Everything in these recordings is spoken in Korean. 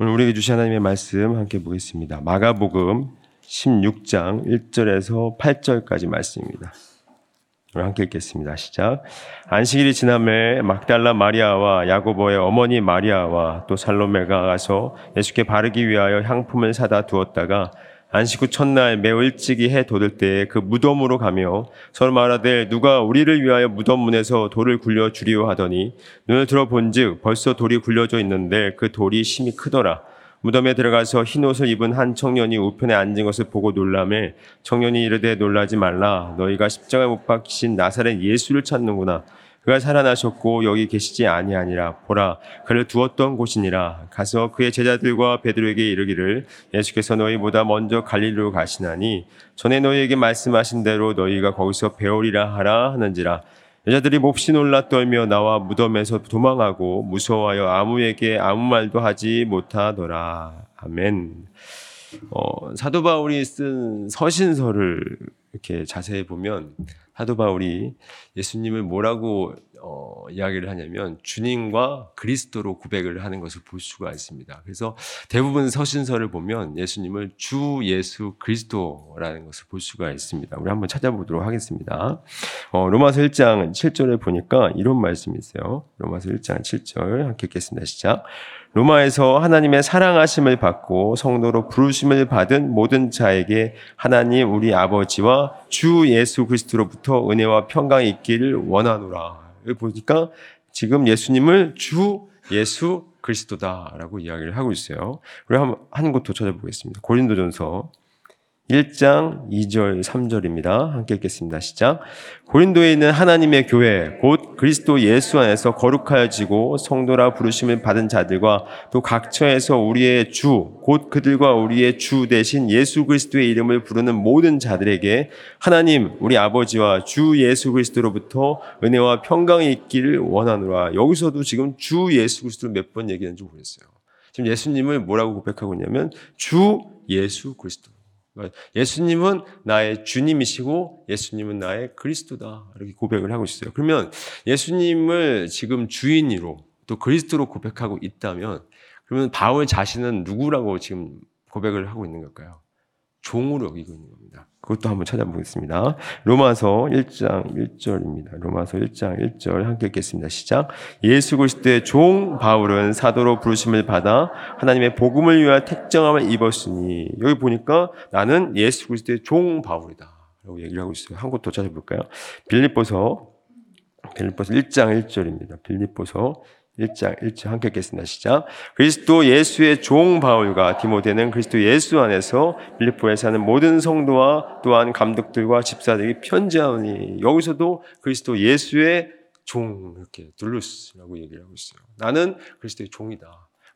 오늘 우리에게 주신 하나님의 말씀 함께 보겠습니다. 마가복음 16장 1절에서 8절까지 말씀입니다. 오늘 함께 읽겠습니다. 시작. 안식일이 지남에 막달라 마리아와 야고보의 어머니 마리아와 또 살로메가 가서 예수께 바르기 위하여 향품을 사다 두었다가 안식 후 첫날 매우 일찍이 해 돋을 때에 그 무덤으로 가며 서로 말하되 누가 우리를 위하여 무덤 문에서 돌을 굴려 주리오 하더니 눈을 들어 본즉 벌써 돌이 굴려져 있는데 그 돌이 심히 크더라. 무덤에 들어가서 흰 옷을 입은 한 청년이 우편에 앉은 것을 보고 놀라매 청년이 이르되 놀라지 말라 너희가 십자가에 못 박히신 나사렛 예수를 찾는구나 그가 살아나셨고 여기 계시지 아니하니라. 보라 그를 두었던 곳이니라. 가서 그의 제자들과 베드로에게 이르기를 예수께서 너희보다 먼저 갈릴리로 가시나니 전에 너희에게 말씀하신 대로 너희가 거기서 배우리라 하라 하는지라. 여자들이 몹시 놀라 떨며 나와 무덤에서 도망하고 무서워하여 아무에게 아무 말도 하지 못하더라. 아멘. 어, 사도 바울이 쓴 서신서를 이렇게 자세히 보면 사도 바울이 예수님을 뭐라고 어, 이야기를 하냐면 주님과 그리스도로 고백을 하는 것을 볼 수가 있습니다. 그래서 대부분 서신서를 보면 예수님을 주 예수 그리스도라는 것을 볼 수가 있습니다. 우리 한번 찾아보도록 하겠습니다. 어, 로마서 1장 7절에 보니까 이런 말씀이 있어요. 로마서 1장 7절 함께 읽겠습니다. 시작. 로마에서 하나님의 사랑하심을 받고 성도로 부르심을 받은 모든 자에게 하나님 우리 아버지와 주 예수 그리스도로부터 은혜와 평강이 있기를 원하노라. 여기 보니까 지금 예수님을 주 예수 그리스도다라고 이야기를 하고 있어요. 우리 한곳더 찾아보겠습니다. 고린도전서 1장 2절 3절입니다. 함께 읽겠습니다. 시작. 고린도에 있는 하나님의 교회 곧 그리스도 예수 안에서 거룩하여지고 성도라 부르심을 받은 자들과 또 각처에서 우리의 주 곧 그들과 우리의 주 대신 예수 그리스도의 이름을 부르는 모든 자들에게 하나님 우리 아버지와 주 예수 그리스도로부터 은혜와 평강이 있기를 원하노라. 여기서도 지금 주 예수 그리스도를 몇 번 얘기하는지 모르겠어요. 지금 예수님을 뭐라고 고백하고 있냐면 주 예수 그리스도. 예수님은 나의 주님이시고 예수님은 나의 그리스도다. 이렇게 고백을 하고 있어요. 그러면 예수님을 지금 주인으로 또 그리스도로 고백하고 있다면 그러면 바울 자신은 누구라고 지금 고백을 하고 있는 걸까요? 종으로 여기고 있는 겁니다. 그것도 한번 찾아보겠습니다. 로마서 1장 1절입니다. 로마서 1장 1절 함께 읽겠습니다. 시작. 예수 그리스도의 종 바울은 사도로 부르심을 받아 하나님의 복음을 위하여 택정함을 입었으니 여기 보니까 나는 예수 그리스도의 종 바울이다. 라고 얘기를 하고 있어요. 한 곳 더 찾아볼까요? 빌립보서 빌립보서 1장 1절입니다. 빌립보서 1장 1절 함께 읽겠습니다. 시작. 그리스도 예수의 종 바울과 디모데는 그리스도 예수 안에서 빌립보에 사는 모든 성도와 또한 감독들과 집사들이 편지하니 여기서도 그리스도 예수의 종 이렇게 둘루스라고 얘기를 하고 있어요. 나는 그리스도의 종이다.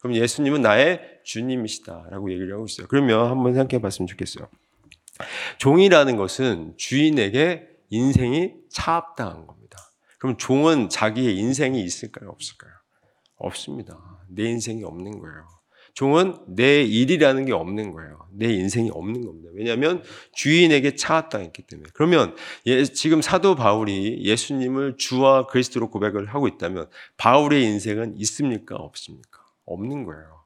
그럼 예수님은 나의 주님이시다라고 얘기를 하고 있어요. 그러면 한번 생각해 봤으면 좋겠어요. 종이라는 것은 주인에게 인생이 차압당한 겁니다. 그럼 종은 자기의 인생이 있을까요? 없을까요? 없습니다. 내 인생이 없는 거예요. 종은 내 일이라는 게 없는 거예요. 내 인생이 없는 겁니다. 왜냐하면 주인에게 차압당했기 때문에. 그러면 예, 지금 사도 바울이 예수님을 주와 그리스도로 고백을 하고 있다면 바울의 인생은 있습니까? 없습니까? 없는 거예요.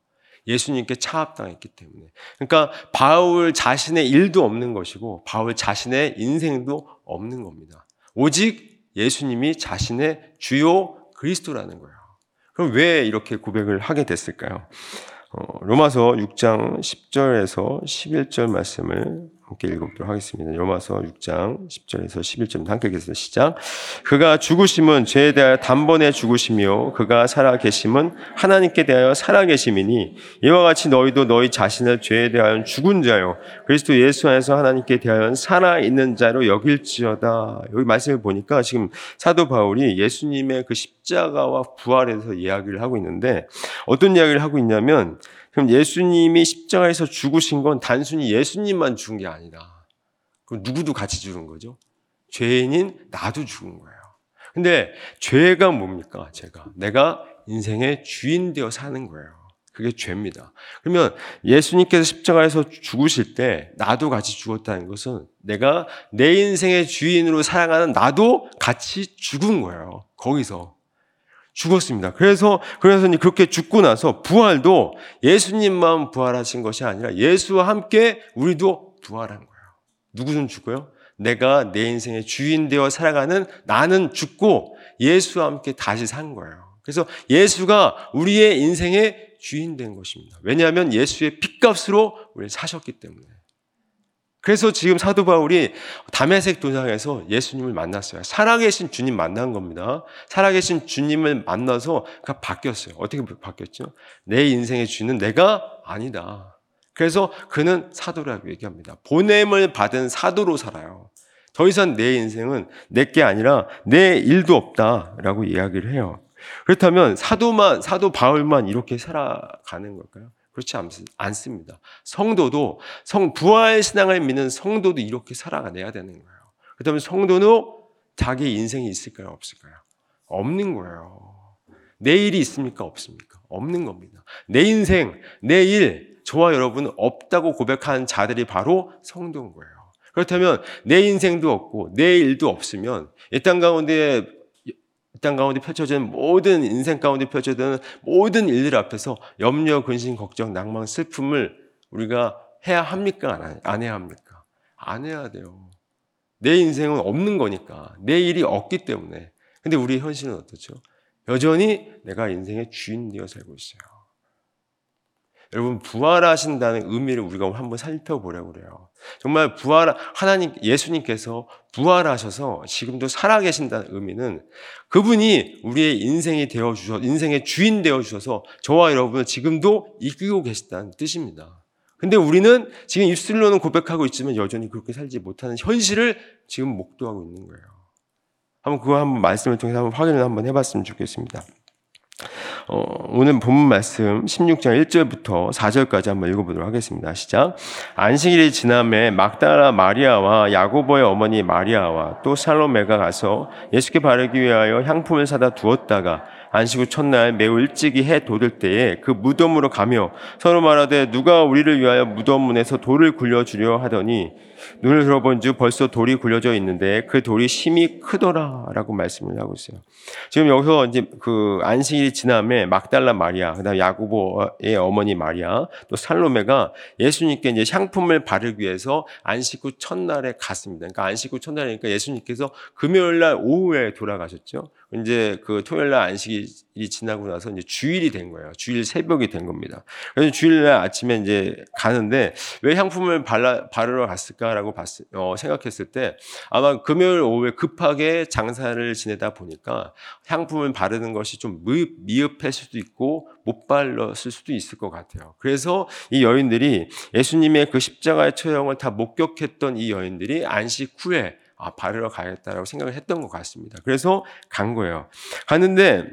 예수님께 차압당했기 때문에. 그러니까 바울 자신의 일도 없는 것이고 바울 자신의 인생도 없는 겁니다. 오직 예수님이 자신의 주요 그리스도라는 거예요. 그럼 왜 이렇게 고백을 하게 됐을까요? 어, 로마서 6장 10절에서 11절 말씀을 함께 읽어보도록 하겠습니다. 로마서 6장 10절에서 11절 함께 읽겠습니다. 시작. 그가 죽으심은 죄에 대하여 단번에 죽으시며 그가 살아계심은 하나님께 대하여 살아계심이니 이와 같이 너희도 너희 자신을 죄에 대하여 죽은 자요 그리스도 예수 안에서 하나님께 대하여 살아있는 자로 여길지어다. 여기 말씀을 보니까 지금 사도 바울이 예수님의 그 십자가와 부활에서 이야기를 하고 있는데 어떤 이야기를 하고 있냐면 그럼 예수님이 십자가에서 죽으신 건 단순히 예수님만 죽은 게 아니다. 그럼 누구도 같이 죽은 거죠? 죄인인 나도 죽은 거예요. 근데 죄가 뭡니까? 제가 내가 인생의 주인 되어 사는 거예요. 그게 죄입니다. 그러면 예수님께서 십자가에서 죽으실 때 나도 같이 죽었다는 것은 내가 내 인생의 주인으로 살아가는 나도 같이 죽은 거예요. 거기서. 죽었습니다. 그래서 그래서 그렇게 죽고 나서 부활도 예수님만 부활하신 것이 아니라 예수와 함께 우리도 부활한 거예요. 누구는 죽어요? 내가 내 인생의 주인 되어 살아가는 나는 죽고 예수와 함께 다시 산 거예요. 그래서 예수가 우리의 인생의 주인 된 것입니다. 왜냐하면 예수의 핏값으로 우리를 사셨기 때문에. 그래서 지금 사도 바울이 담에색 도상에서 예수님을 만났어요. 살아계신 주님 만난 겁니다. 살아계신 주님을 만나서 그가 바뀌었어요. 어떻게 바뀌었죠? 내 인생의 주인은 내가 아니다. 그래서 그는 사도라고 얘기합니다. 보냄을 받은 사도로 살아요. 더 이상 내 인생은 내 게 아니라 내 일도 없다라고 이야기를 해요. 그렇다면 사도만 사도 바울만 이렇게 살아가는 걸까요? 그렇지 않습니다. 성도도 성 부활 신앙을 믿는 성도도 이렇게 살아가야 되는 거예요. 그렇다면 성도는 자기 인생이 있을까요, 없을까요? 없는 거예요. 내일이 있습니까, 없습니까? 없는 겁니다. 내 인생, 내 일, 저와 여러분 없다고 고백한 자들이 바로 성도인 거예요. 그렇다면 내 인생도 없고 내 일도 없으면 이 땅 가운데 땅 가운데 펼쳐지는 모든 인생 가운데 펼쳐지는 모든 일들 앞에서 염려, 근심, 걱정, 낭만, 슬픔을 우리가 해야 합니까? 안 해야 합니까? 안 해야 돼요. 내 인생은 없는 거니까. 내 일이 없기 때문에. 근데 우리 현실은 어떻죠? 여전히 내가 인생의 주인 되어 살고 있어요. 여러분 부활하신다는 의미를 우리가 한번 살펴보려고 그래요. 정말 부활 하나님 예수님께서 부활하셔서 지금도 살아 계신다는 의미는 그분이 우리의 인생이 되어 주셔 인생의 주인 되어 주셔서 저와 여러분을 지금도 이끌고 계시다는 뜻입니다. 근데 우리는 지금 입술로는 고백하고 있지만 여전히 그렇게 살지 못하는 현실을 지금 목도하고 있는 거예요. 한번 그거 한번 말씀을 통해서 한번 확인을 한번 해봤으면 좋겠습니다. 어, 오늘 본문 말씀 16장 1절부터 4절까지 한번 읽어보도록 하겠습니다. 시작. 안식일이 지남에 막다라 마리아와 야고보의 어머니 마리아와 또 살로메가 가서 예수께 바르기 위하여 향품을 사다 두었다가 안식 후 첫날 매우 일찍이 해 돋을 때에 그 무덤으로 가며 서로 말하되 누가 우리를 위하여 무덤 문에서 돌을 굴려 주려 하더니 눈을 들어본 즉 벌써 돌이 굴려져 있는데 그 돌이 심히 크더라라고 말씀을 하고 있어요. 지금 여기서 이제 그 안식일이 지남에 막달라 마리아, 그다음 야구보의 어머니 마리아, 또 살로메가 예수님께 이제 향품을 바르기 위해서 안식 후 첫날에 갔습니다. 그러니까 안식 후 첫날이니까 예수님께서 금요일 날 오후에 돌아가셨죠. 이제 그 토요일 날 안식이 지나고 나서 이제 주일이 된 거예요. 주일 새벽이 된 겁니다. 그래서 주일 날 아침에 이제 가는데 왜 향품을 발라, 바르러 갔을까라고 봤, 어, 생각했을 때 아마 금요일 오후에 급하게 장사를 지내다 보니까 향품을 바르는 것이 좀 미흡, 미흡했을 수도 있고 못 발랐을 수도 있을 것 같아요. 그래서 이 여인들이 예수님의 그 십자가의 처형을 다 목격했던 이 여인들이 안식 후에 아, 바르러 가야겠다라고 생각을 했던 것 같습니다. 그래서 간 거예요. 갔는데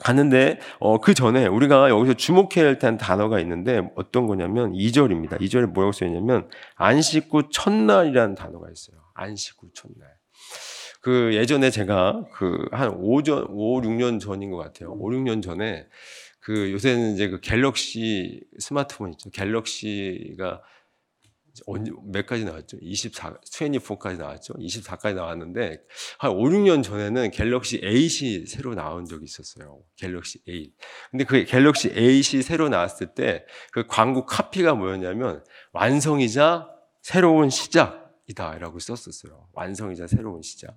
갔는데 어, 그 전에 우리가 여기서 주목해야 할 단어가 있는데 어떤 거냐면 2절입니다. 2절에 뭐라고 써 있냐면 안식 후 첫날이라는 단어가 있어요. 안식 후 첫날. 그 예전에 제가 그 한 5전 5, 6년 전인 것 같아요. 5, 6년 전에 그 요새는 이제 그 갤럭시 스마트폰 있죠. 갤럭시가 몇 가지 나왔죠? 24, 24까지 나왔죠? 24까지 나왔는데, 한 5, 6년 전에는 갤럭시 8이 새로 나온 적이 있었어요. 갤럭시 8. 근데 그 갤럭시 8이 새로 나왔을 때, 그 광고 카피가 뭐였냐면, 완성이자 새로운 시작이다. 라고 썼었어요. 완성이자 새로운 시작.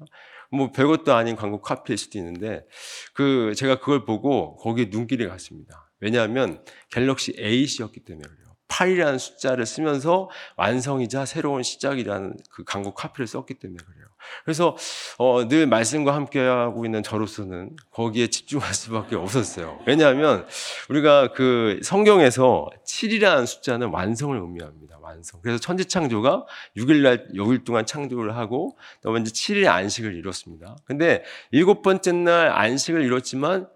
뭐 별것도 아닌 광고 카피일 수도 있는데, 그, 제가 그걸 보고 거기에 눈길이 갔습니다. 왜냐하면 갤럭시 8이었기 때문에 그래요. 8이라는 숫자를 쓰면서 완성이자 새로운 시작이라는 그 광고 카피를 썼기 때문에 그래요. 그래서 어, 늘 말씀과 함께하고 있는 저로서는 거기에 집중할 수밖에 없었어요. 왜냐하면 우리가 그 성경에서 7이라는 숫자는 완성을 의미합니다. 완성. 그래서 천지 창조가 6일날 6일 동안 창조를 하고 또 이제 7일 안식을 이뤘습니다. 근데 일곱 번째 날 안식을 이뤘지만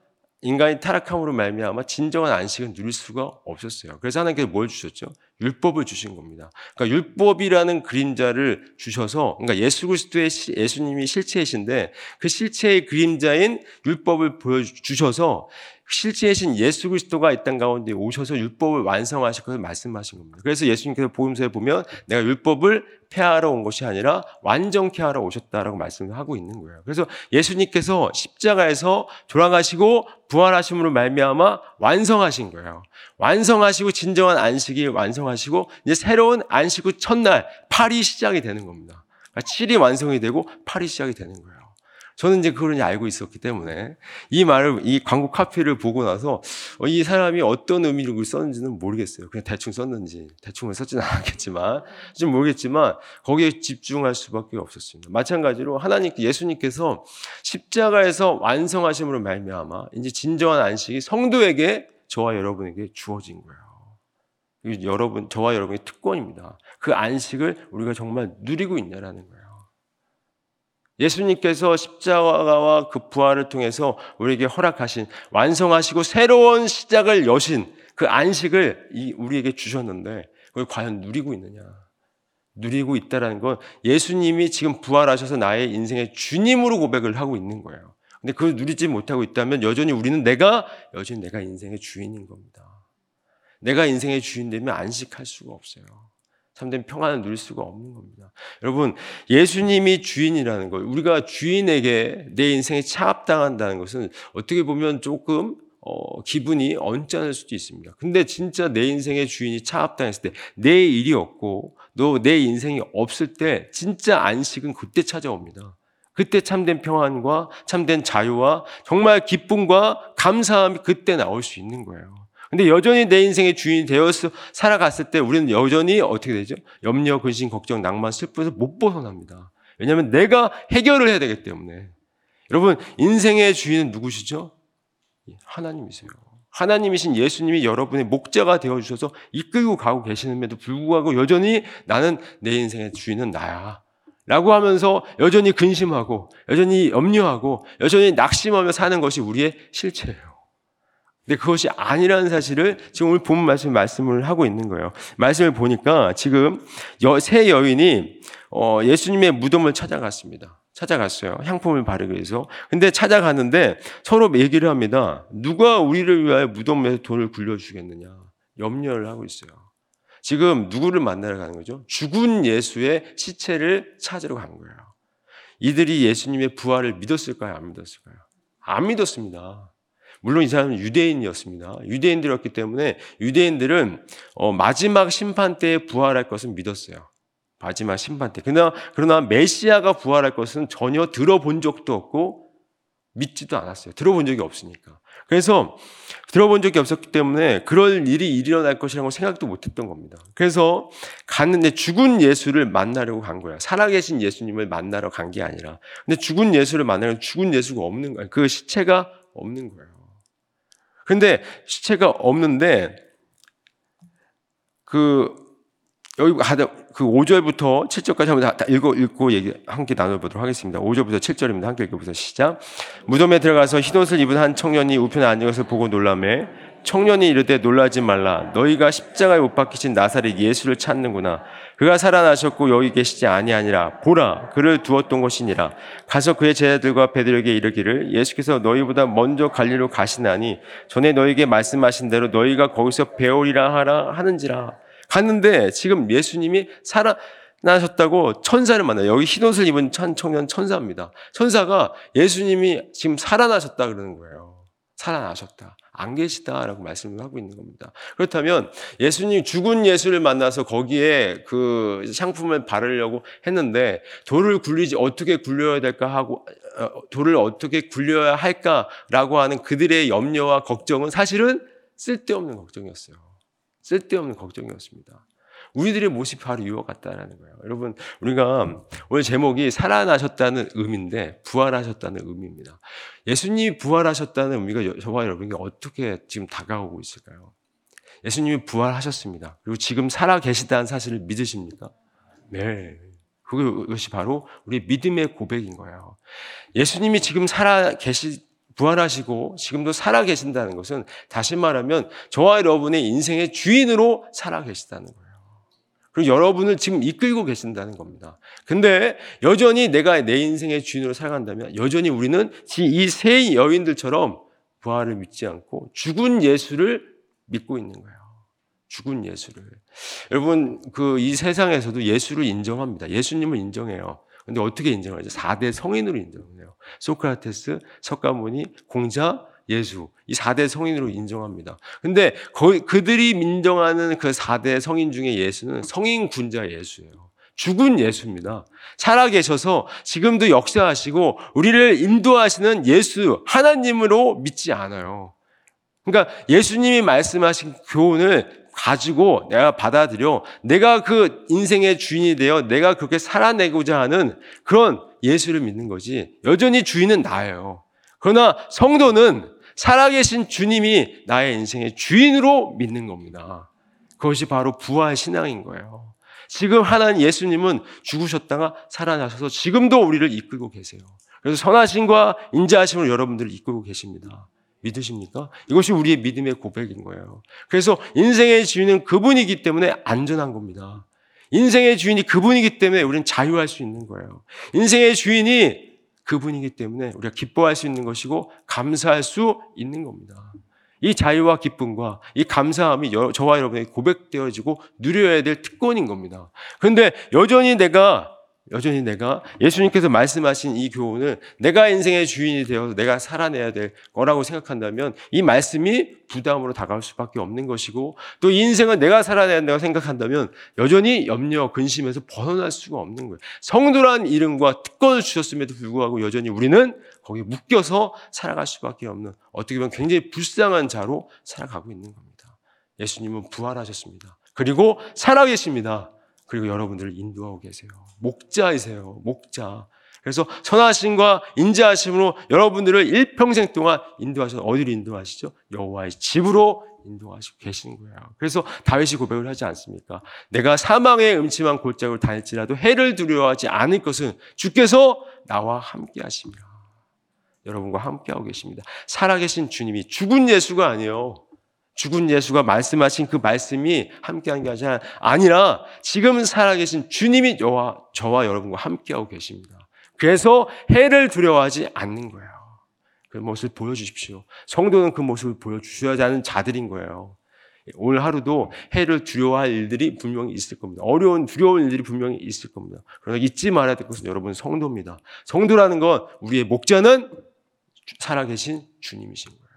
인간이 타락함으로 말미암아 진정한 안식은 누릴 수가 없었어요. 그래서 하나님께서 뭘 주셨죠? 율법을 주신 겁니다. 그러니까 율법이라는 그림자를 주셔서 그러니까 예수 그리스도의 예수님이 실체이신데 그 실체의 그림자인 율법을 보여 주셔서 실제이신 예수 그리스도가 이 땅 가운데 오셔서 율법을 완성하실 것을 말씀하신 겁니다. 그래서 예수님께서 복음서에 보면 내가 율법을 폐하러 온 것이 아니라 완전케 하러 오셨다라고 말씀을 하고 있는 거예요. 그래서 예수님께서 십자가에서 돌아가시고 부활하심으로 말미암아 완성하신 거예요. 완성하시고 진정한 안식이 완성하시고 이제 새로운 안식 후 첫날 8이 시작이 되는 겁니다. 7이 그러니까 완성이 되고 8이 시작이 되는 거예요. 저는 이제 그걸 알고 있었기 때문에 이 말을 이 광고 카피를 보고 나서 어, 이 사람이 어떤 의미를 썼는지는 모르겠어요. 그냥 대충 썼는지 대충을 썼지는 않겠지만 좀 모르겠지만 거기에 집중할 수밖에 없었습니다. 마찬가지로 하나님 예수님께서 십자가에서 완성하심으로 말미암아 이제 진정한 안식이 성도에게 저와 여러분에게 주어진 거예요. 여러분 저와 여러분의 특권입니다. 그 안식을 우리가 정말 누리고 있냐라는 거예요. 예수님께서 십자가와 그 부활을 통해서 우리에게 허락하신 완성하시고 새로운 시작을 여신 그 안식을 우리에게 주셨는데 그걸 과연 누리고 있느냐? 누리고 있다라는 건 예수님이 지금 부활하셔서 나의 인생의 주님으로 고백을 하고 있는 거예요. 근데 그걸 누리지 못하고 있다면 여전히 우리는 내가 여전히 내가 인생의 주인인 겁니다. 내가 인생의 주인 되면 안식할 수가 없어요. 참된 평안을 누릴 수가 없는 겁니다. 여러분, 예수님이 주인이라는 것, 우리가 주인에게 내 인생에 차압당한다는 것은 어떻게 보면 조금 어, 기분이 언짢을 수도 있습니다. 근데 진짜 내 인생의 주인이 차압당했을 때, 내 일이 없고, 너 내 인생이 없을 때, 진짜 안식은 그때 찾아옵니다. 그때 참된 평안과 참된 자유와 정말 기쁨과 감사함이 그때 나올 수 있는 거예요. 근데 여전히 내 인생의 주인이 되어서 살아갔을 때 우리는 여전히 어떻게 되죠? 염려, 근심, 걱정, 낭만, 슬픔에서 못 벗어납니다. 왜냐하면 내가 해결을 해야 되기 때문에. 여러분, 인생의 주인은 누구시죠? 하나님이세요. 하나님이신 예수님이 여러분의 목자가 되어주셔서 이끌고 가고 계시는데도 불구하고 여전히 나는 내 인생의 주인은 나야. 라고 하면서 여전히 근심하고, 여전히 염려하고, 여전히 낙심하며 사는 것이 우리의 실체예요. 근데 그것이 아니라는 사실을 지금 오늘 본 말씀 말씀을 하고 있는 거예요. 말씀을 보니까 지금 여, 세 여인이 어, 예수님의 무덤을 찾아갔습니다. 찾아갔어요. 향품을 바르기 위해서. 근데 찾아갔는데 서로 얘기를 합니다. 누가 우리를 위하여 무덤에서 돈을 굴려주겠느냐. 염려를 하고 있어요. 지금 누구를 만나러 가는 거죠? 죽은 예수의 시체를 찾으러 간 거예요. 이들이 예수님의 부활을 믿었을까요? 안 믿었을까요? 안 믿었습니다. 물론 이 사람은 유대인이었습니다. 유대인들이었기 때문에 유대인들은 어, 마지막 심판 때에 부활할 것은 믿었어요. 마지막 심판 때. 그러나, 그러나 메시아가 부활할 것은 전혀 들어본 적도 없고 믿지도 않았어요. 들어본 적이 없으니까. 그래서 들어본 적이 없었기 때문에 그럴 일이 일어날 것이라고 생각도 못 했던 겁니다. 그래서 갔는데 죽은 예수를 만나려고 간 거야. 살아계신 예수님을 만나러 간 게 아니라. 근데 죽은 예수를 만나려면 죽은 예수가 없는 거야. 그 시체가 없는 거예요. 근데 시체가 없는데 그 여기 하다 그 5절부터 7절까지 한번 다 읽고 읽고 얘기 함께 나눠 보도록 하겠습니다. 5절부터 7절입니다. 함께 읽어 보세요. 시작. 무덤에 들어가서 흰옷을 입은 한 청년이 우편에 앉은 것을 보고 놀라매 청년이 이르되 놀라지 말라. 너희가 십자가에 못 박히신 나사렛 예수를 찾는구나. 그가 살아나셨고 여기 계시지 아니하니라. 보라, 그를 두었던 것이니라. 가서 그의 제자들과 베드로에게 이르기를 예수께서 너희보다 먼저 갈리로 가시나니 전에 너희에게 말씀하신 대로 너희가 거기서 배우리라 하라 하는지라. 갔는데 지금 예수님이 살아 나셨다고 천사를 만나요. 여기 흰옷을 입은 청년 천사입니다. 천사가 예수님이 지금 살아나셨다 그러는 거예요. 살아나셨다. 안 계시다라고 말씀을 하고 있는 겁니다. 그렇다면 예수님 죽은 예수를 만나서 거기에 그 상품을 바르려고 했는데 돌을 굴리지 어떻게 굴려야 될까 하고 어, 돌을 어떻게 굴려야 할까라고 하는 그들의 염려와 걱정은 사실은 쓸데없는 걱정이었어요. 쓸데없는 걱정이었습니다. 우리들의 모습이 바로 이와 같다라는 거예요. 여러분, 우리가 오늘 제목이 살아나셨다는 의미인데 부활하셨다는 의미입니다. 예수님이 부활하셨다는 의미가 저와 여러분에게 어떻게 지금 다가오고 있을까요? 예수님이 부활하셨습니다. 그리고 지금 살아 계시다는 사실을 믿으십니까? 네. 그것이 바로 우리 믿음의 고백인 거예요. 예수님이 지금 살아 계시, 부활하시고 지금도 살아 계신다는 것은 다시 말하면 저와 여러분의 인생의 주인으로 살아 계시다는 거예요. 그리고 여러분을 지금 이끌고 계신다는 겁니다. 근데 여전히 내가 내 인생의 주인으로 살아간다면 여전히 우리는 이 세 여인들처럼 부활을 믿지 않고 죽은 예수를 믿고 있는 거예요. 죽은 예수를. 여러분, 그 이 세상에서도 예수를 인정합니다. 예수님을 인정해요. 근데 어떻게 인정하죠? 4대 성인으로 인정해요. 소크라테스, 석가모니, 공자, 예수. 이 4대 성인으로 인정합니다. 근데 거의 그들이 인정하는 그 4대 성인 중에 예수는 성인 군자 예수예요. 죽은 예수입니다. 살아계셔서 지금도 역사하시고 우리를 인도하시는 예수, 하나님으로 믿지 않아요. 그러니까 예수님이 말씀하신 교훈을 가지고 내가 받아들여 내가 그 인생의 주인이 되어 내가 그렇게 살아내고자 하는 그런 예수를 믿는 거지. 여전히 주인은 나예요. 그러나 성도는 살아계신 주님이 나의 인생의 주인으로 믿는 겁니다. 그것이 바로 부활 신앙인 거예요. 지금 하나님 예수님은 죽으셨다가 살아나셔서 지금도 우리를 이끌고 계세요. 그래서 선하심과 인자하심으로 여러분들을 이끌고 계십니다. 믿으십니까? 이것이 우리의 믿음의 고백인 거예요. 그래서 인생의 주인은 그분이기 때문에 안전한 겁니다. 인생의 주인이 그분이기 때문에 우리는 자유할 수 있는 거예요. 인생의 주인이 그분이기 때문에 우리가 기뻐할 수 있는 것이고 감사할 수 있는 겁니다. 이 자유와 기쁨과 이 감사함이 저와 여러분에게 고백되어지고 누려야 될 특권인 겁니다. 그런데 여전히 내가 여전히 내가 예수님께서 말씀하신 이 교훈을 내가 인생의 주인이 되어서 내가 살아내야 될 거라고 생각한다면 이 말씀이 부담으로 다가올 수밖에 없는 것이고 또 인생은 내가 살아내야 된다고 생각한다면 여전히 염려, 근심에서 벗어날 수가 없는 거예요. 성도란 이름과 특권을 주셨음에도 불구하고 여전히 우리는 거기에 묶여서 살아갈 수밖에 없는 어떻게 보면 굉장히 불쌍한 자로 살아가고 있는 겁니다. 예수님은 부활하셨습니다. 그리고 살아계십니다. 그리고 여러분들을 인도하고 계세요. 목자이세요. 목자. 그래서 선하심과 인자하심으로 여러분들을 일평생 동안 인도하셔서 어디로 인도하시죠? 여호와의 집으로 인도하시고 계시는 거예요. 그래서 다윗이 고백을 하지 않습니까? 내가 사망의 음침한 골짜기를 다닐지라도 해를 두려워하지 않을 것은 주께서 나와 함께 하십니다. 여러분과 함께하고 계십니다. 살아계신 주님이 죽은 예수가 아니에요. 죽은 예수가 말씀하신 그 말씀이 함께한 게 아니라 지금 살아계신 주님이 저와, 저와 여러분과 함께하고 계십니다. 그래서 해를 두려워하지 않는 거예요. 그 모습을 보여주십시오. 성도는 그 모습을 보여주셔야 하는 자들인 거예요. 오늘 하루도 해를 두려워할 일들이 분명히 있을 겁니다. 어려운 두려운 일들이 분명히 있을 겁니다. 그러나 잊지 말아야 될 것은 여러분 성도입니다. 성도라는 건 우리의 목자는 살아계신 주님이신 거예요.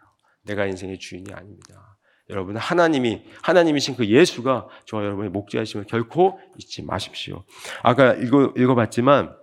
내가 인생의 주인이 아닙니다. 여러분 하나님이 하나님이신 그 예수가 저와 여러분의 목자이심을 결코 잊지 마십시오. 아까 읽어 읽어봤지만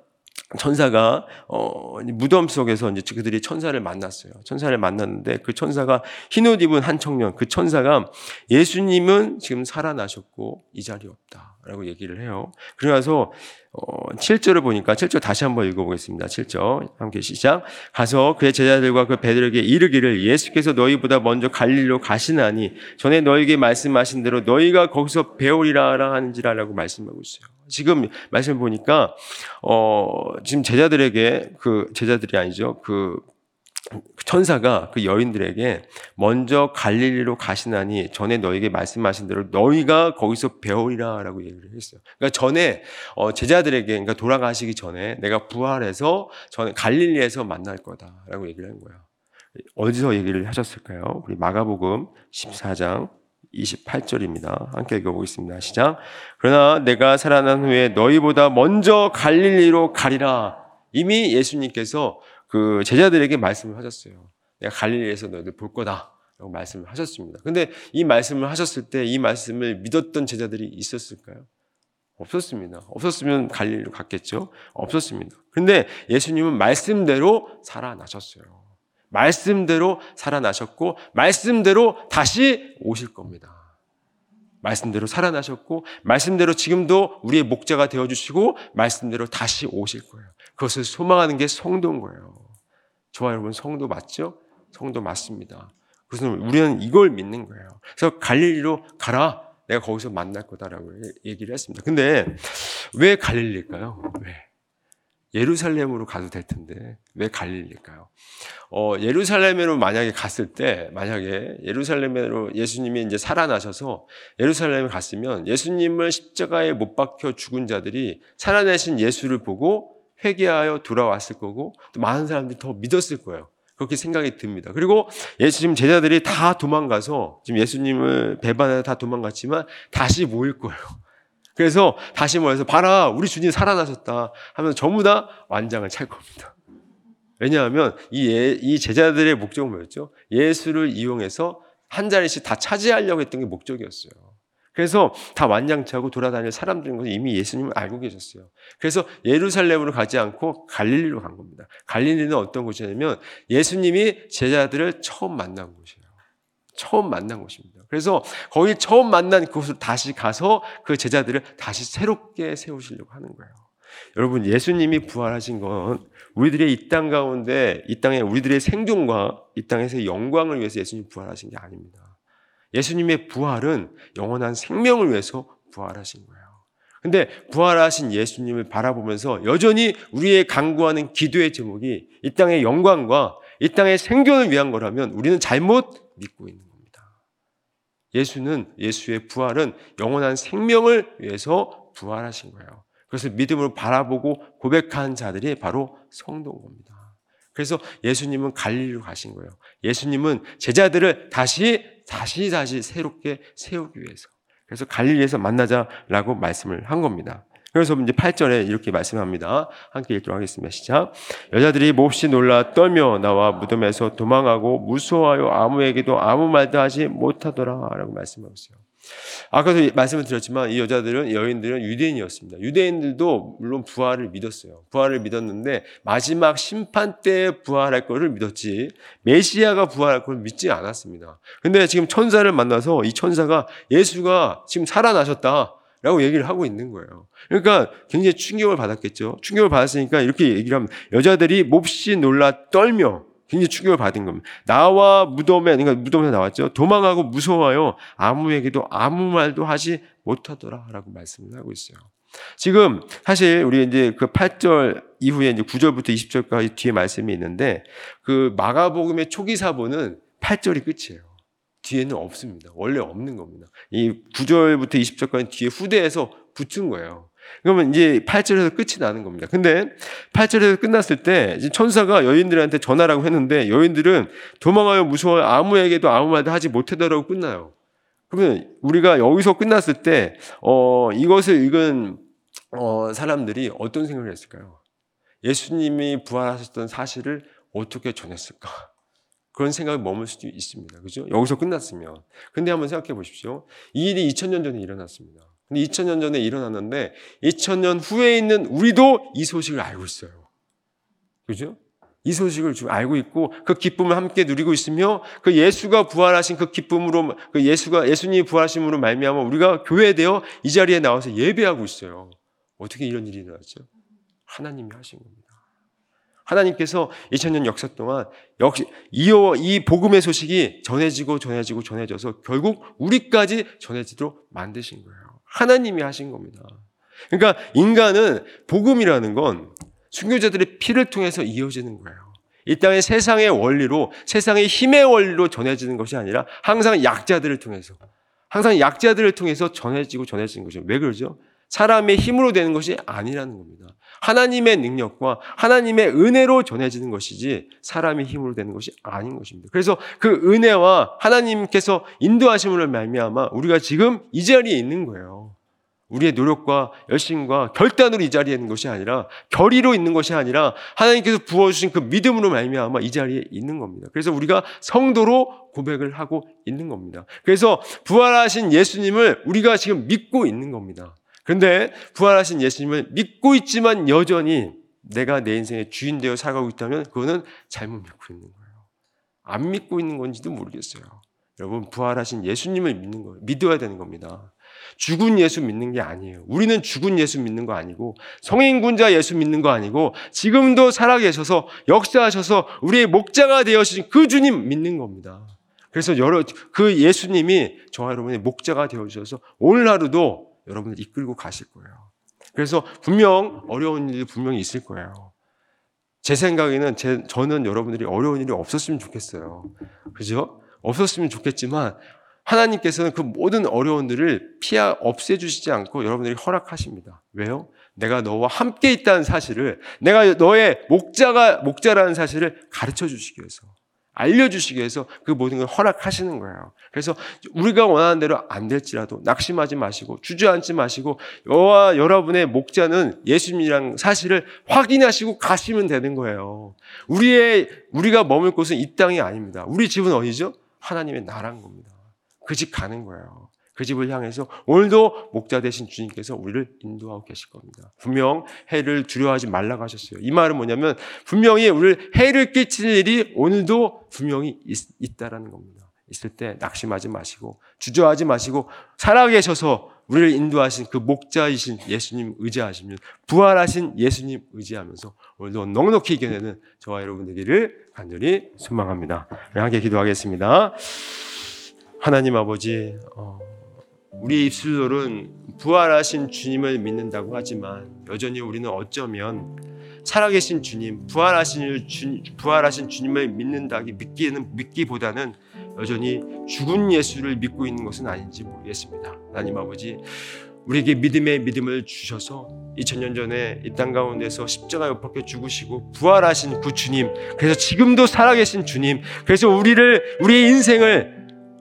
천사가 어, 무덤 속에서 이제 그들이 천사를 만났어요. 천사를 만났는데 그 천사가 흰옷 입은 한 청년, 그 천사가 예수님은 지금 살아나셨고 이 자리 없다라고 얘기를 해요. 그래서 어, 7절을 보니까 7절 다시 한번 읽어보겠습니다. 7절 함께 시작. 가서 그의 제자들과 그 배들에게 이르기를 예수께서 너희보다 먼저 갈릴로 가시나니 전에 너희에게 말씀하신 대로 너희가 거기서 배우리라 하는지라라고 말씀하고 있어요. 지금 말씀을 보니까 어, 지금 제자들에게 그 제자들이 아니죠. 그 천사가 그 여인들에게 먼저 갈릴리로 가시나니 전에 너에게 말씀하신 대로 너희가 거기서 배우리라라고 얘기를 했어요. 그러니까 전에 어 제자들에게 그러니까 돌아가시기 전에 내가 부활해서 전에 갈릴리에서 만날 거다라고 얘기를 한 거예요. 어디서 얘기를 하셨을까요? 우리 마가복음 14장 28절입니다. 함께 읽어보겠습니다. 시작. 그러나 내가 살아난 후에 너희보다 먼저 갈릴리로 가리라. 이미 예수님께서 그 제자들에게 말씀을 하셨어요. 내가 갈릴리에서 너희들 볼 거다. 라고 말씀을 하셨습니다. 근데 이 말씀을 하셨을 때 이 말씀을 믿었던 제자들이 있었을까요? 없었습니다. 없었으면 갈릴리로 갔겠죠? 없었습니다. 근데 예수님은 말씀대로 살아나셨어요. 말씀대로 살아나셨고, 말씀대로 다시 오실 겁니다. 말씀대로 살아나셨고, 말씀대로 지금도 우리의 목자가 되어주시고, 말씀대로 다시 오실 거예요. 그것을 소망하는 게 성도인 거예요. 저와 여러분 성도 맞죠? 성도 맞습니다. 그래서 우리는 이걸 믿는 거예요. 그래서 갈릴리로 가라. 내가 거기서 만날 거다라고 얘기를 했습니다. 근데 왜 갈릴리일까요? 왜? 예루살렘으로 가도 될 텐데 왜 갈릴리일까요? 어, 예루살렘으로 만약에 갔을 때 만약에 예루살렘으로 예수님이 이제 살아나셔서 예루살렘에 갔으면 예수님을 십자가에 못 박혀 죽은 자들이 살아내신 예수를 보고 회개하여 돌아왔을 거고 또 많은 사람들이 더 믿었을 거예요. 그렇게 생각이 듭니다. 그리고 예수님 제자들이 다 도망가서 지금 예수님을 배반해서 다 도망갔지만 다시 모일 거예요. 그래서 다시 모여서 봐라 우리 주님 살아나셨다 하면서 전부 다 완장을 찰 겁니다. 왜냐하면 이, 예, 이 제자들의 목적은 뭐였죠? 예수를 이용해서 한 자리씩 다 차지하려고 했던 게 목적이었어요. 그래서 다 완장차고 돌아다닐 사람들인 것을 이미 예수님을 알고 계셨어요. 그래서 예루살렘으로 가지 않고 갈릴리로 간 겁니다. 갈릴리는 어떤 곳이냐면 예수님이 제자들을 처음 만난 곳이에요. 처음 만난 곳입니다. 그래서 거기 처음 만난 그곳을 다시 가서 그 제자들을 다시 새롭게 세우시려고 하는 거예요. 여러분, 예수님이 부활하신 건 우리들의 이 땅 가운데, 이 땅에 우리들의 생존과 이 땅에서의 영광을 위해서 예수님이 부활하신 게 아닙니다. 예수님의 부활은 영원한 생명을 위해서 부활하신 거예요. 근데 부활하신 예수님을 바라보면서 여전히 우리의 강구하는 기도의 제목이 이 땅의 영광과 이 땅의 생존을 위한 거라면 우리는 잘못 믿고 있는. 예수는 예수의 부활은 영원한 생명을 위해서 부활하신 거예요. 그것을 믿음으로 바라보고 고백한 자들이 바로 성도인 겁니다. 그래서 예수님은 갈릴리로 가신 거예요. 예수님은 제자들을 다시 다시 다시 새롭게 세우기 위해서. 그래서 갈릴리에서 만나자라고 말씀을 한 겁니다. 그래서 이제 8절에 이렇게 말씀합니다. 함께 읽도록 하겠습니다. 시작. 여자들이 몹시 놀라 떨며 나와 무덤에서 도망하고 무서워하여 아무에게도 아무 말도 하지 못하더라. 라고 말씀하고 있어요. 아까도 말씀을 드렸지만 이 여자들은 여인들은 유대인이었습니다. 유대인들도 물론 부활을 믿었어요. 부활을 믿었는데 마지막 심판 때 부활할 것을 믿었지 메시아가 부활할 것을 믿지 않았습니다. 근데 지금 천사를 만나서 이 천사가 예수가 지금 살아나셨다. 라고 얘기를 하고 있는 거예요. 그러니까 굉장히 충격을 받았겠죠. 충격을 받았으니까 이렇게 얘기를 하면 여자들이 몹시 놀라 떨며 굉장히 충격을 받은 겁니다. 나와 무덤에, 그러니까 무덤에 나왔죠. 도망하고 무서워요. 아무에게도 아무 말도 하지 못하더라. 라고 말씀을 하고 있어요. 지금 사실 우리 이제 그 8절 이후에 이제 9절부터 20절까지 뒤에 말씀이 있는데 그 마가복음의 초기 사본은 8절이 끝이에요. 뒤에는 없습니다. 원래 없는 겁니다. 이 9절부터 20절까지 뒤에 후대에서 붙은 거예요. 그러면 이제 8절에서 끝이 나는 겁니다. 근데 8절에서 끝났을 때 천사가 여인들한테 전하라고 했는데 여인들은 도망하여 무서워 아무에게도 아무 말도 하지 못하더라고 끝나요. 그러면 우리가 여기서 끝났을 때, 어, 이것을 읽은, 어, 사람들이 어떤 생각을 했을까요? 예수님이 부활하셨던 사실을 어떻게 전했을까? 그런 생각이 머물 수도 있습니다. 그죠? 여기서 끝났으면. 근데 한번 생각해 보십시오. 이 일이 2000년 전에 일어났습니다. 근데 2000년 전에 일어났는데 2000년 후에 있는 우리도 이 소식을 알고 있어요. 그죠? 이 소식을 지금 알고 있고 그 기쁨을 함께 누리고 있으며 그 예수가 부활하신 그 기쁨으로 그 예수가 예수님이 부활하심으로 말미암아 우리가 교회에 되어 이 자리에 나와서 예배하고 있어요. 어떻게 이런 일이 일어났죠? 하나님이 하신 겁니다. 하나님께서 2000년 역사 동안 역시 이, 이 복음의 소식이 전해지고 전해지고 전해져서 결국 우리까지 전해지도록 만드신 거예요. 하나님이 하신 겁니다. 그러니까 인간은 복음이라는 건 순교자들의 피를 통해서 이어지는 거예요. 이 땅의 세상의 원리로, 세상의 힘의 원리로 전해지는 것이 아니라 항상 약자들을 통해서, 항상 약자들을 통해서 전해지고 전해지는 것이죠. 왜 그러죠? 사람의 힘으로 되는 것이 아니라는 겁니다. 하나님의 능력과 하나님의 은혜로 전해지는 것이지 사람의 힘으로 되는 것이 아닌 것입니다. 그래서 그 은혜와 하나님께서 인도하심을 말미암아 우리가 지금 이 자리에 있는 거예요. 우리의 노력과 열심과 결단으로 이 자리에 있는 것이 아니라 결의로 있는 것이 아니라 하나님께서 부어주신 그 믿음으로 말미암아 이 자리에 있는 겁니다. 그래서 우리가 성도로 고백을 하고 있는 겁니다. 그래서 부활하신 예수님을 우리가 지금 믿고 있는 겁니다. 그런데 부활하신 예수님을 믿고 있지만 여전히 내가 내 인생의 주인 되어 살아가고 있다면 그거는 잘못 믿고 있는 거예요. 안 믿고 있는 건지도 모르겠어요. 여러분 부활하신 예수님을 믿는 거예요. 믿어야 되는 겁니다. 죽은 예수 믿는 게 아니에요. 우리는 죽은 예수 믿는 거 아니고 성인군자 예수 믿는 거 아니고 지금도 살아계셔서 역사하셔서 우리의 목자가 되어주신 그 주님 믿는 겁니다. 그래서 여러 그 예수님이 저와 여러분의 목자가 되어주셔서 오늘 하루도 여러분을 이끌고 가실 거예요. 그래서 분명 어려운 일이 분명히 있을 거예요. 제 생각에는 제, 저는 여러분들이 어려운 일이 없었으면 좋겠어요. 그죠? 없었으면 좋겠지만 하나님께서는 그 모든 어려운 일을 피하 없애주시지 않고 여러분들이 허락하십니다. 왜요? 내가 너와 함께 있다는 사실을 내가 너의 목자가 목자라는 사실을 가르쳐 주시기 위해서 알려주시기 위해서 그 모든 걸 허락하시는 거예요. 그래서 우리가 원하는 대로 안 될지라도 낙심하지 마시고 주저앉지 마시고 여와 여러분의 목자는 예수님이란 사실을 확인하시고 가시면 되는 거예요. 우리의 우리가 머물 곳은 이 땅이 아닙니다. 우리 집은 어디죠? 하나님의 나라인 겁니다. 그 집 가는 거예요. 그 집을 향해서 오늘도 목자 되신 주님께서 우리를 인도하고 계실 겁니다. 분명 해를 두려워하지 말라고 하셨어요. 이 말은 뭐냐면 분명히 우리를 해를 끼칠 일이 오늘도 분명히 있, 다라는 겁니다. 있을 때 낙심하지 마시고 주저하지 마시고 살아계셔서 우리를 인도하신 그 목자이신 예수님 의지하시면 부활하신 예수님 의지하면서 오늘도 넉넉히 이겨내는 저와 여러분 되기를 간절히 소망합니다. 함께 기도하겠습니다. 하나님 아버지 어, 우리 입술로는 부활하신 주님을 믿는다고 하지만 여전히 우리는 어쩌면 살아계신 주님, 부활하신 주, 부활하신 주님을 믿는다기 믿기는 믿기보다는 여전히 죽은 예수를 믿고 있는 것은 아닌지 모르겠습니다. 하나님 아버지, 우리에게 믿음의 믿음을 주셔서 2000년 전에 이 땅 가운데서 십자가 못 박혀 죽으시고 부활하신 그 주님, 그래서 지금도 살아계신 주님, 그래서 우리를 우리의 인생을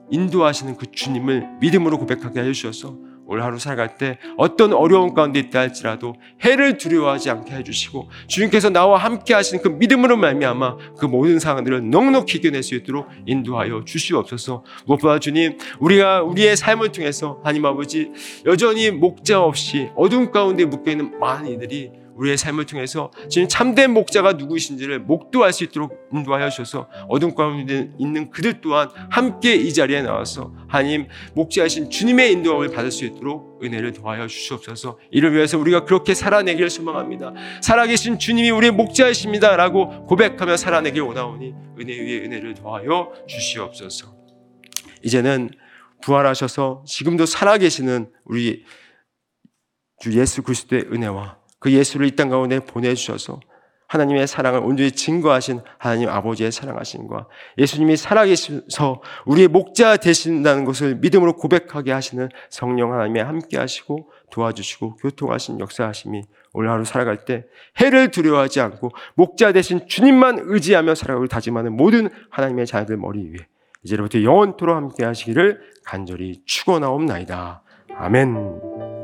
인도하시는 그 주님을 믿음으로 고백하게 해주셔서 오늘 하루 살아갈 때 어떤 어려운 가운데 있다 할지라도 해를 두려워하지 않게 해주시고 주님께서 나와 함께 하시는 그 믿음으로 말미암아 그 모든 상황들을 넉넉히 이겨낼 수 있도록 인도하여 주시옵소서. 무엇보다 주님 우리가 우리의 삶을 통해서 하나님 아버지 여전히 목자 없이 어둠 가운데 묶여있는 많은 이들이 우리의 삶을 통해서 지금 참된 목자가 누구이신지를 목도할 수 있도록 인도하여 주셔서 어둠 가운데 있는 그들 또한 함께 이 자리에 나와서 하나님 목자이신 주님의 인도함을 받을 수 있도록 은혜를 더하여 주시옵소서. 이를 위해서 우리가 그렇게 살아내기를 소망합니다. 살아계신 주님이 우리의 목자이십니다 라고 고백하며 살아내길 원하오니 은혜 위에 은혜를 더하여 주시옵소서. 이제는 부활하셔서 지금도 살아계시는 우리 주 예수 그리스도의 은혜와 그 예수를 이 땅 가운데 보내주셔서 하나님의 사랑을 온전히 증거하신 하나님 아버지의 사랑하심과 예수님이 살아계셔서 우리의 목자 되신다는 것을 믿음으로 고백하게 하시는 성령 하나님의 함께 하시고 도와주시고 교통하신 역사하심이 오늘 하루 살아갈 때 해를 두려워하지 않고 목자 되신 주님만 의지하며 살아가길 다짐하는 모든 하나님의 자녀들 머리 위에 이제부터 영원토록 함께 하시기를 간절히 축원하옵나이다. 아멘.